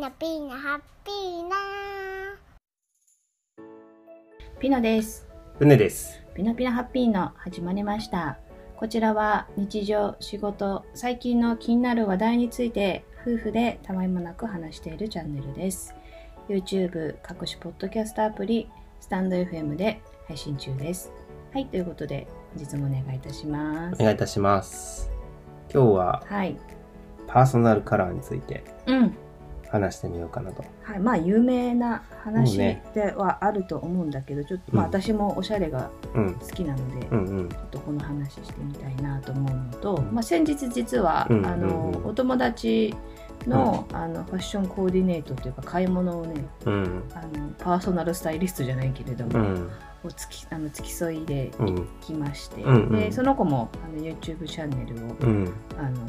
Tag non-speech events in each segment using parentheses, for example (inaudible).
ナピーナハッピーナピノです。うねです。ピノピノハッピーの始まりました。こちらは日常、仕事、最近の気になる話題について夫婦でたまいもなく話しているチャンネルです。YouTube、各種ポッドキャストアプリ、スタンド FM で配信中です。はい、ということで本日もお願いいたしますお。願いいたします。今日ははい。パーソナルカラーについてうん。話してみようかなと。はい、まあ有名な話ではあると思うんだけど、ちょっと、まあうん。私もおしゃれがうん。好きなので、うんうん。ちょっとこの話してみたいなと思うのと、うん。まあ、先日実は、うんあのうんうん。お友達の,、あのファッションコーディネートというか買い物をねうん。あのパーソナルスタイリストじゃないけれども、うん。を付きあの付き添いでうん。来まして、うんうん。でその子もあの YouTube チャンネルを、うん。あの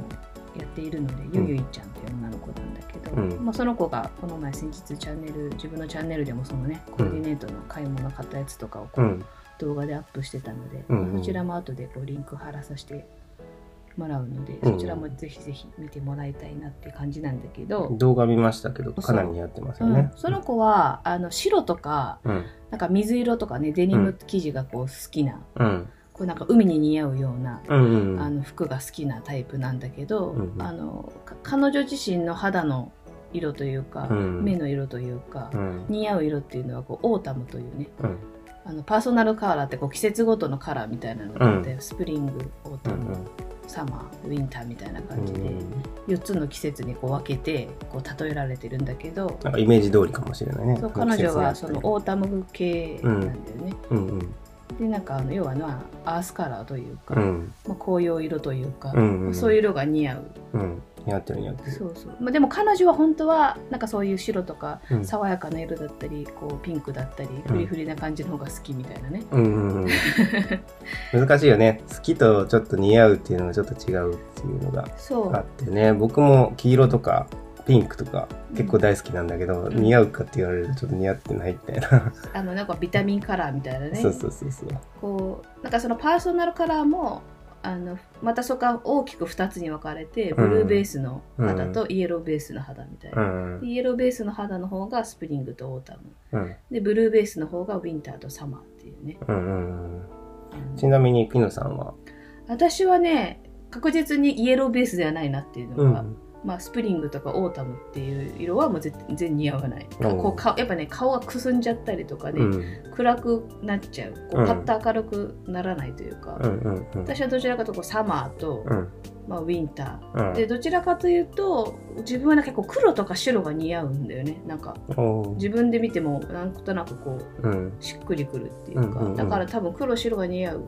やっているので、ゆゆいちゃんっていう女の子なんだけど、うん。まあ、その子がこの前先日チャンネル自分のチャンネルでもそのねコーディネートの買い物買ったやつとかをこう、うん。動画でアップしてたので、うんうん。そちらも後でこうリンク貼らさせてもらうので、うん。そちらもぜひぜひ見てもらいたいなって感じなんだけど、動画見ましたけど、かなり似合ってますよね。うん。その子はあの白とかうん。なんか水色とかねデニム生地がこう好きな、うん。こうなんか海に似合うような、うん。うん。あの服が好きなタイプなんだけど、うんうんあのか彼女自身の肌の色というか、うん目の色というか、うん。似合う色っていうのはこうオータムというねうん。あのパーソナルカラーってこう季節ごとのカラーみたいなのがあって、スプリングオータム、サマーウィンターみたいな感じで、4つの季節にこう分けてこう例えられてるんだけど、なんかイメージ通りかもしれないね。そう彼女はそのオータム系なんだよね、うんうん。でなんかあの要はまあアースカラーというか、うん。まあ、紅葉色というか、うんうんそういう色が似合ううん。似合ってる似合ってる。そうそう、まあ、でも彼女は本当はなんかそういう白とかうん爽やかな色だったりこうピンクだったりフリフリな感じの方が好きみたいなね、うんうんうん。(laughs) 難しいよね。好きとちょっと似合うっていうのがちょっと違うっていうのがそうあってね。僕も黄色とかピンクとか結構大好きなんだけど、ん。似合うかって言われるとちょっと似合ってないみたいな。あのなんかビタミンカラーみたいなね。そうそうそうそう。こうなんかそのパーソナルカラーもあのまたそこが大きく2つに分かれてブルーベースの肌とイエローベースの肌みたいな、うん。でイエローベースの肌の方がスプリングとオータム。うん。でブルーベースの方がウィンターとサマーっていうね、うんうんあのちなみにピノさんは、私はね確実にイエローベースではないなっていうのが、うんまあ、スプリングとかオータムっていう色はもう全然似合わない、うんこうかやっぱね顔がくすんじゃったりとかね、うん。暗くなっちゃう。こううん。パッと明るくならないというか、うんうんうん。私はどちらかというとこうサマーと、うん。まあ、ウィンタうん。ーでどちらかというと自分はなんか結構黒とか白が似合うんだよね。なんか自分で見てもなんとなくこううん。しっくりくるっていうか、だから多分黒白が似合う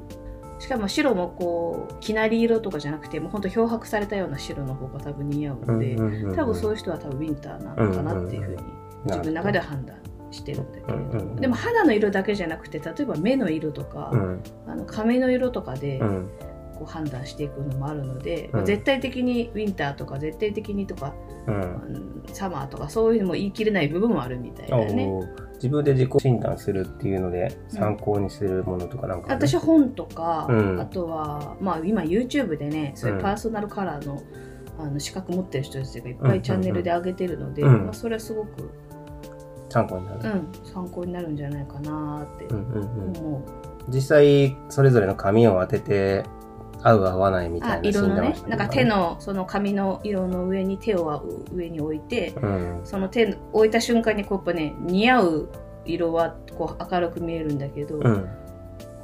しかも白もこうきなり色とかじゃなくてもうほんと漂白されたような白の方が多分似合うので、多分そういう人は多分ウィンターなのかなっていうふうに自分の中では判断してるんだけれど、うんうんうん。でも肌の色だけじゃなくて例えば目の色とか、うん。あの髪の色とかでうんこう判断していくのもあるので、うん。まあ絶対的にウィンターとか絶対的にとか、うん。うんサマーとかそういうのも言い切れない部分もあるみたいだよね。自分で自己診断するっていうので参考にするものとかなんかある私は本とか、うん。あとは、まあ、今 YouTube でねそういううん。パーソナルカラーの,、あの資格持ってる人たちがいっぱいチャンネルで上げてるので、うん。まあ、それはすごく、参考になる、うん、参考になるんじゃないかなってうんうんうん。思う。実際それぞれの髪を当てて合う合わないみたいなあ色のねなんか手のその髪の色の上に手を上に置いてうん。その手置いた瞬間にこうやっぱね似合う色はこう明るく見えるんだけど、うん。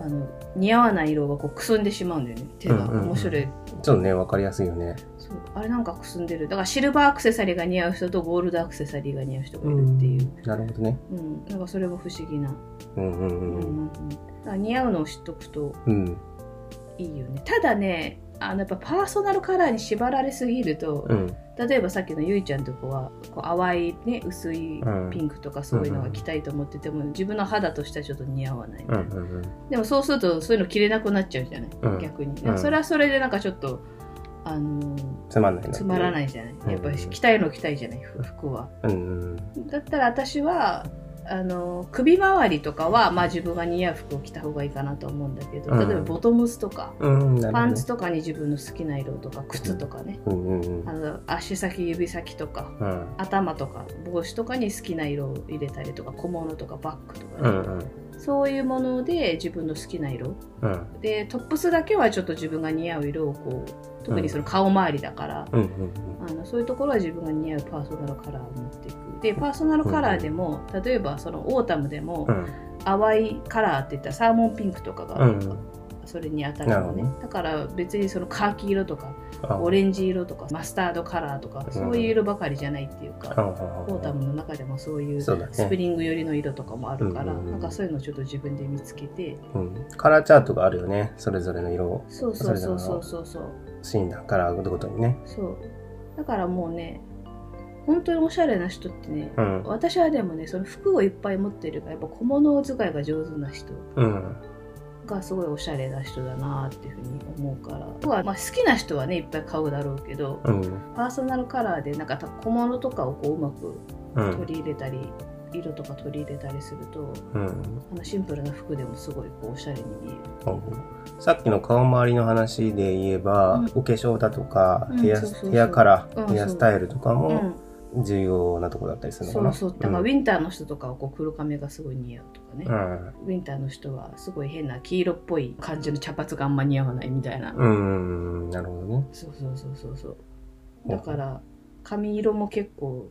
あの似合わない色がこうくすんでしまうんだよね手が、うんうんうん。面白い。ちょっとね分かりやすいよね。そう。あれなんかくすんでる。だからシルバーアクセサリーが似合う人とゴールドアクセサリーが似合う人がいるっていう、なるほどね。うん。なんかそれは不思議な、うんうんうん。うんうんうん。だから似合うのを知っとくとうんいいよね。ただねあのやっぱパーソナルカラーに縛られすぎると、うん。例えばさっきのゆいちゃんとこはこう淡い、ね、薄いうん。ピンクとかそういうのが着たいと思ってても、自分の肌としてはちょっと似合わない。みたいな、うんうんうん。でもそうするとそういうの着れなくなっちゃうじゃない、うん。逆に、うん。それはそれでなんかちょっとあのーつまんないな。つまらないいじゃない？やっぱり着たいの着たいじゃない？ふ服は。うんうん。だったら私はあの首周りとかは、まあ、自分が似合う服を着た方がいいかなと思うんだけど、うん。例えばボトムスとか、うん、ね。パンツとかに自分の好きな色とか靴とかね、うんうんうん。あの足先指先とかうん。頭とか帽子とかに好きな色を入れたりとか小物とかバッグとかうね、んうんそういうもので自分の好きな色。うん。でトップスだけはちょっと自分が似合う色をこう特にその顔周りだから、あのそういうところは自分が似合うパーソナルカラーを持っていく。でパーソナルカラーでも、例えばそのオータムでも、うん。淡いカラーって言ったらサーモンピンクとかが、うんそれに当たるのね。だから別にそのカーキ色とかあオレンジ色とかマスタードカラーとか、そういう色ばかりじゃないっていうか、オータムの中でもそういうスプリング寄りの色とかもあるから、なんかそういうのをちょっと自分で見つけてうん。カラーチャートがあるよね。それぞれの色。をそうそうそうそうそう。そうシーズンカラーごとにね。そう。だからもうね本当におしゃれな人ってね、うん。私はでもねその服をいっぱい持ってるからやっぱ小物使いが上手な人。うんがすごいおしゃれな人だなっていうふうに思うから。あとはまあ好きな人はねいっぱい買うだろうけどうん。パーソナルカラーでなんか小物とかをこううまくうん。取り入れたり、色とか取り入れたりするとうん。あのシンプルな服でもすごいこうおしゃれに見える。さっきの顔周りの話で言えば、うん。お化粧だとか、うんヘアヘアカラー、うんヘアスタイルとかう。もん、重要なとこだったりするのかな？そうそう。だからウィンターの人とかはこう黒髪がすごい似合うとかね、うんウィンターの人はすごい変な黄色っぽい感じの茶髪があんま似合わないみたいな、うん、うん、なるほどね。そうそうそうそうそう。だから髪色も結構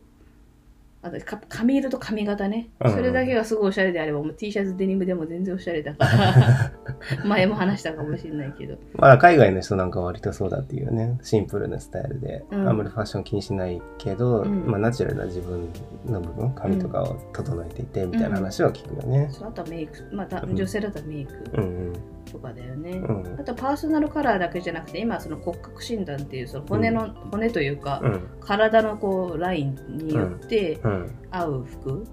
あとか髪色と髪型ね、うん。それだけがすごいおしゃれであればもう T シャツデニムでも全然おしゃれだから (laughs) (laughs) 前も話したかもしれないけど。まあ海外の人なんかは割とそうだっていうね、シンプルなスタイルで、うん。あんまりファッション気にしないけど、うん。まあナチュラルな自分の部分、髪とかを整えていてみたいな話は聞くよね。そうあとはメイク。またうん。女性だったらメイクうん、とかだよね、あとパーソナルカラーだけじゃなくて今その骨格診断っていうその骨の、骨というか、うん、体のこうラインによってうん。合う服、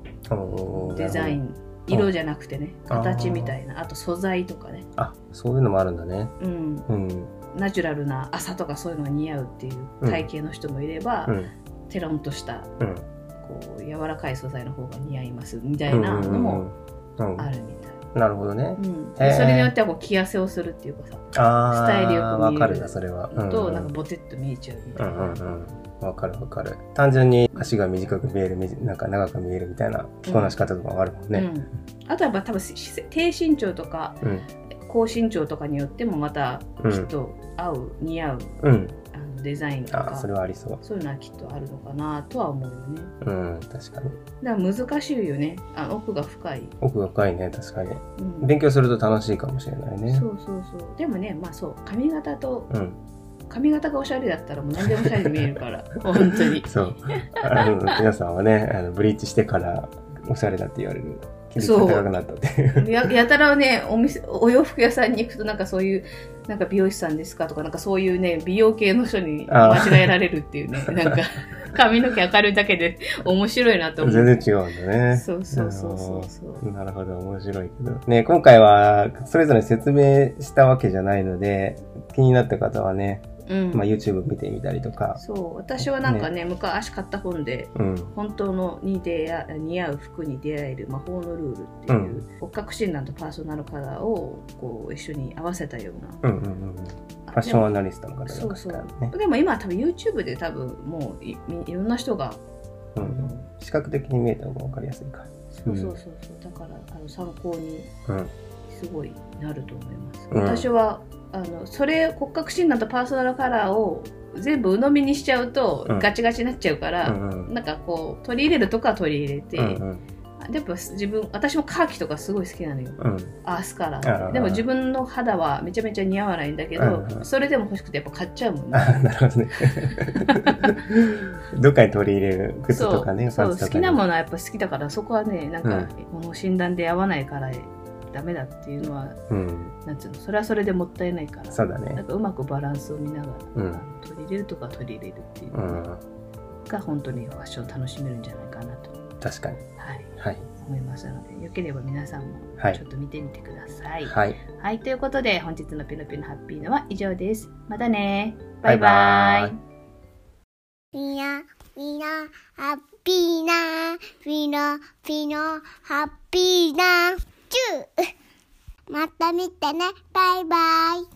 デザイ。ン色じゃなくてね形みたいな。あと素材とかね、あ、そういうのもあるんだね。うん、うん、ナチュラルな朝とかそういうのが似合うっていう体型の人もいれば、うん、テロンとしたうん。こう柔らかい素材の方が似合いますみたいなのもうん、うんあるみたい、なるほどね。うん。それによってはこう着痩せをするっていうかさスタイルよく見えるわかるな、それは。うん。となんかボテッと見えちゃうみたいな、うんうんうん。わかるわかる。単純に足が短く見える、みなんか長く見えるみたいな着こなし方とかもあるもんね。うん、あとはやっぱ多分し低身長とかうん。高身長とかによってもまたうんきっと合う、似合ううん。あのデザインとかあそれはありそう。そういうのはきっとあるのかなとは思うよねうん、確かに。だから難しいよねあ奥が深い、奥が深いね、確かに。うん勉強すると楽しいかもしれないね。そうそうそうでもねまあそう髪型とうん。髪型がおしゃれだったらもう何でもおしゃれに見えるから (laughs) 本当にそう。あの、皆さんはね、あのブリーチしてからおしゃれだって言われる。そうが高くなったっていう。ややたらねお店お洋服屋さんに行くとなんかそういうなんか美容師さんですかとかなんかそういうね美容系の人にあ間違えられるっていうね (laughs) なんか髪の毛明るいだけで (laughs) 面白いなと思う全然違うんだね。そうそうそうそうなるほど、面白いけど。ね、今回はそれぞれ説明したわけじゃないので、気になった方はね、うんまあ、YouTube 見てみたりとか、そう私はなんかね昔買った本でうん、本当のに出会似合う服に出会える魔法のルールっていう、うん骨格診断とパーソナルカラーをこう一緒に合わせたような、うん、うん、うん。ファッションアナリストの方が書いそうそう。でも今は多分 YouTube で多分もういいろんな人が、うん。視覚的に見えた方が分かりやすいか。そうそうそうそうだからあの参考にうん。すごいなると思います、うん。私はあのそれ骨格診断とパーソナルカラーを全部鵜呑みにしちゃうとうん。ガチガチになっちゃうから、うんうん。なんかこう取り入れるとかは取り入れて、うんうん。やっぱ自分私もカーキとかすごい好きなのよ。うん。アースカラあーあでも自分の肌はめちゃめちゃ似合わないんだけど、うんうん。それでも欲しくてやっぱ買っちゃうもんね。あなるほどね。(laughs) どっかに取り入れる靴とかね、そう。好きなもの。のはやっぱ好きだからそこはねなんか、この診断で合わないからダメだっていうのはうん。なんつうのそれはそれでもったいないからそうだね。なんかうまくバランスを見ながら、うん取り入れるとか取り入れるっていううのん。が本当にファッションを楽しめるんじゃないかなと、確かに。はい、はい。思いますのでよければ皆さんもはいちょっと見てみてください。はい。はい、ということで本日のピノピノハッピーのは以上です。またねバイバイバイバイいや。みんな、ハッピーな、みんな、みんな、ハッピーな、チューまた見てね、バイバイ。